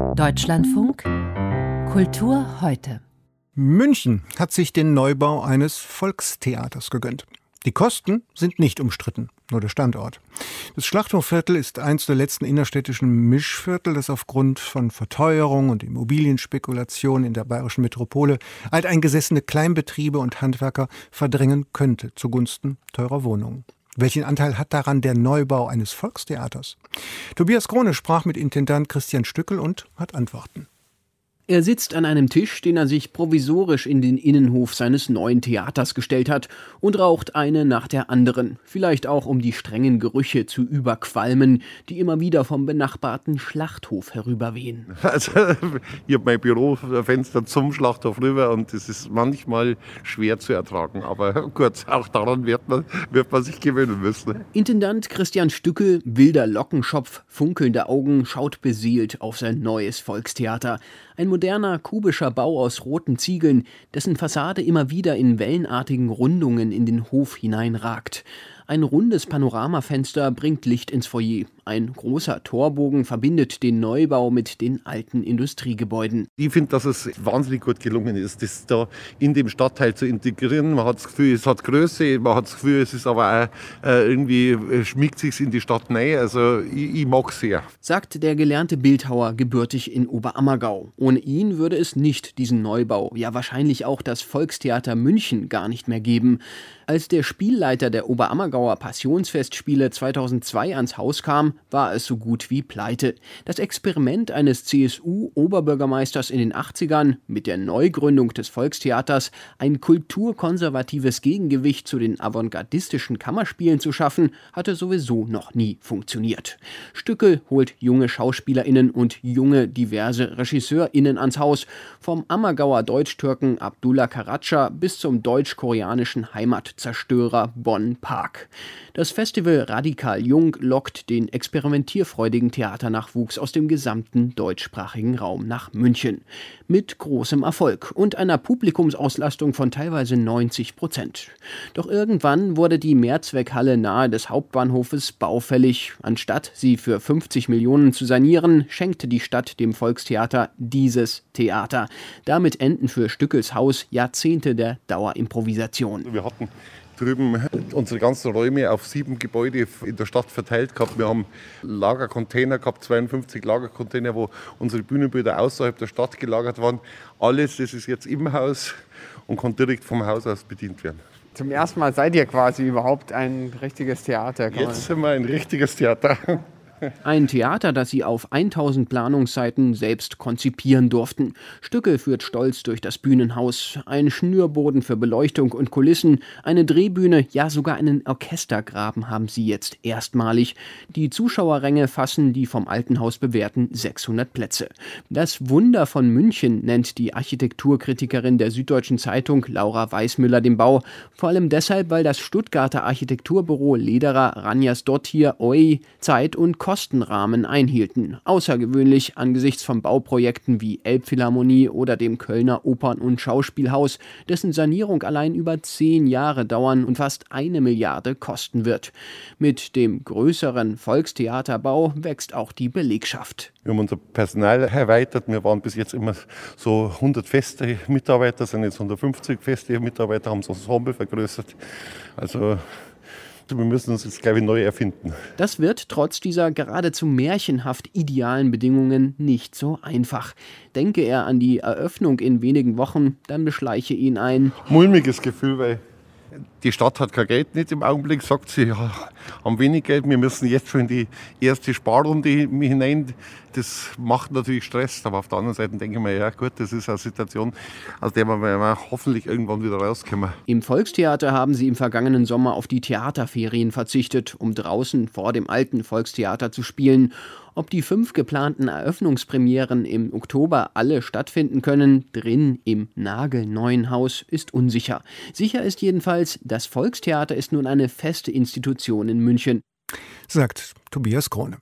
Deutschlandfunk Kultur heute. München hat sich den Neubau eines Volkstheaters gegönnt. Die Kosten sind nicht umstritten, nur der Standort. Das Schlachthofviertel ist eins der letzten innerstädtischen Mischviertel, das aufgrund von Verteuerung und Immobilienspekulation in der bayerischen Metropole alteingesessene Kleinbetriebe und Handwerker verdrängen könnte zugunsten teurer Wohnungen. Welchen Anteil hat daran der Neubau eines Volkstheaters? Tobias Krone sprach mit Intendant Christian Stückel und hat Antworten. Er sitzt an einem Tisch, den er sich provisorisch in den Innenhof seines neuen Theaters gestellt hat und raucht eine nach der anderen, vielleicht auch um die strengen Gerüche zu überqualmen, die immer wieder vom benachbarten Schlachthof herüberwehen. Also, ich habe mein Bürofenster zum Schlachthof rüber und das ist manchmal schwer zu ertragen. Aber gut, auch daran wird man, wird man sich gewöhnen müssen. Intendant Christian Stückel, wilder Lockenschopf, funkelnde Augen, schaut beseelt auf sein neues Volkstheater. Ein moderner kubischer Bau aus roten Ziegeln, dessen Fassade immer wieder in wellenartigen Rundungen in den Hof hineinragt. Ein rundes Panoramafenster bringt Licht ins Foyer. Ein großer Torbogen verbindet den Neubau mit den alten Industriegebäuden. Ich finde, dass es wahnsinnig gut gelungen ist, das da in dem Stadtteil zu integrieren. Man hat das Gefühl, es hat Größe, man hat das Gefühl, es ist aber auch äh, irgendwie äh, schmiegt sich in die Stadt rein. Also ich, ich mag es sehr. Sagt der gelernte Bildhauer, gebürtig in Oberammergau. Ohne ihn würde es nicht diesen Neubau, ja wahrscheinlich auch das Volkstheater München gar nicht mehr geben. Als der Spielleiter der Oberammergauer Passionsfestspiele 2002 ans Haus kam, war es so gut wie pleite. Das Experiment eines CSU-Oberbürgermeisters in den 80ern mit der Neugründung des Volkstheaters, ein kulturkonservatives Gegengewicht zu den avantgardistischen Kammerspielen zu schaffen, hatte sowieso noch nie funktioniert. Stücke holt junge SchauspielerInnen und junge diverse RegisseurInnen ans Haus, vom Ammergauer Deutsch-Türken Abdullah Karaca bis zum deutsch-koreanischen Heimat Zerstörer Bonn Park. Das Festival Radikal Jung lockt den experimentierfreudigen Theaternachwuchs aus dem gesamten deutschsprachigen Raum nach München. Mit großem Erfolg und einer Publikumsauslastung von teilweise 90 Prozent. Doch irgendwann wurde die Mehrzweckhalle nahe des Hauptbahnhofes baufällig. Anstatt sie für 50 Millionen zu sanieren, schenkte die Stadt dem Volkstheater dieses Theater. Damit enden für Stückels Haus Jahrzehnte der Dauerimprovisation. Wir hatten drüben unsere ganzen Räume auf sieben Gebäude in der Stadt verteilt gehabt. Wir haben Lagercontainer gehabt, 52 Lagercontainer, wo unsere Bühnenbilder außerhalb der Stadt gelagert waren. Alles, das ist jetzt im Haus und kann direkt vom Haus aus bedient werden. Zum ersten Mal seid ihr quasi überhaupt ein richtiges Theater. Jetzt sind wir ein richtiges Theater. Ein Theater, das sie auf 1000 Planungsseiten selbst konzipieren durften. Stücke führt stolz durch das Bühnenhaus. Ein Schnürboden für Beleuchtung und Kulissen, eine Drehbühne, ja sogar einen Orchestergraben haben sie jetzt erstmalig. Die Zuschauerränge fassen die vom Altenhaus bewährten 600 Plätze. Das Wunder von München nennt die Architekturkritikerin der Süddeutschen Zeitung Laura Weißmüller den Bau. Vor allem deshalb, weil das Stuttgarter Architekturbüro Lederer Ranjas Dottir Oi Zeit und Kosten Kostenrahmen einhielten. Außergewöhnlich angesichts von Bauprojekten wie Elbphilharmonie oder dem Kölner Opern- und Schauspielhaus, dessen Sanierung allein über zehn Jahre dauern und fast eine Milliarde kosten wird. Mit dem größeren Volkstheaterbau wächst auch die Belegschaft. Wir haben unser Personal erweitert. Wir waren bis jetzt immer so 100 feste Mitarbeiter, sind jetzt 150 feste Mitarbeiter, haben das Ensemble vergrößert. Also wir müssen uns jetzt, glaube ich, neu erfinden. Das wird trotz dieser geradezu märchenhaft idealen Bedingungen nicht so einfach. Denke er an die Eröffnung in wenigen Wochen, dann beschleiche ihn ein mulmiges Gefühl, weil die Stadt hat kein Geld nicht im Augenblick, sagt sie, ja, haben wenig Geld, wir müssen jetzt schon in die erste Sparrunde hinein. Das macht natürlich Stress, aber auf der anderen Seite denke ich mir, ja gut, das ist eine Situation, aus der wir hoffentlich irgendwann wieder rauskommen. Im Volkstheater haben sie im vergangenen Sommer auf die Theaterferien verzichtet, um draußen vor dem alten Volkstheater zu spielen. Ob die fünf geplanten Eröffnungspremieren im Oktober alle stattfinden können, drin im nagelneuen Haus, ist unsicher. Sicher ist jedenfalls, das Volkstheater ist nun eine feste Institution in München. Sagt Tobias Krone.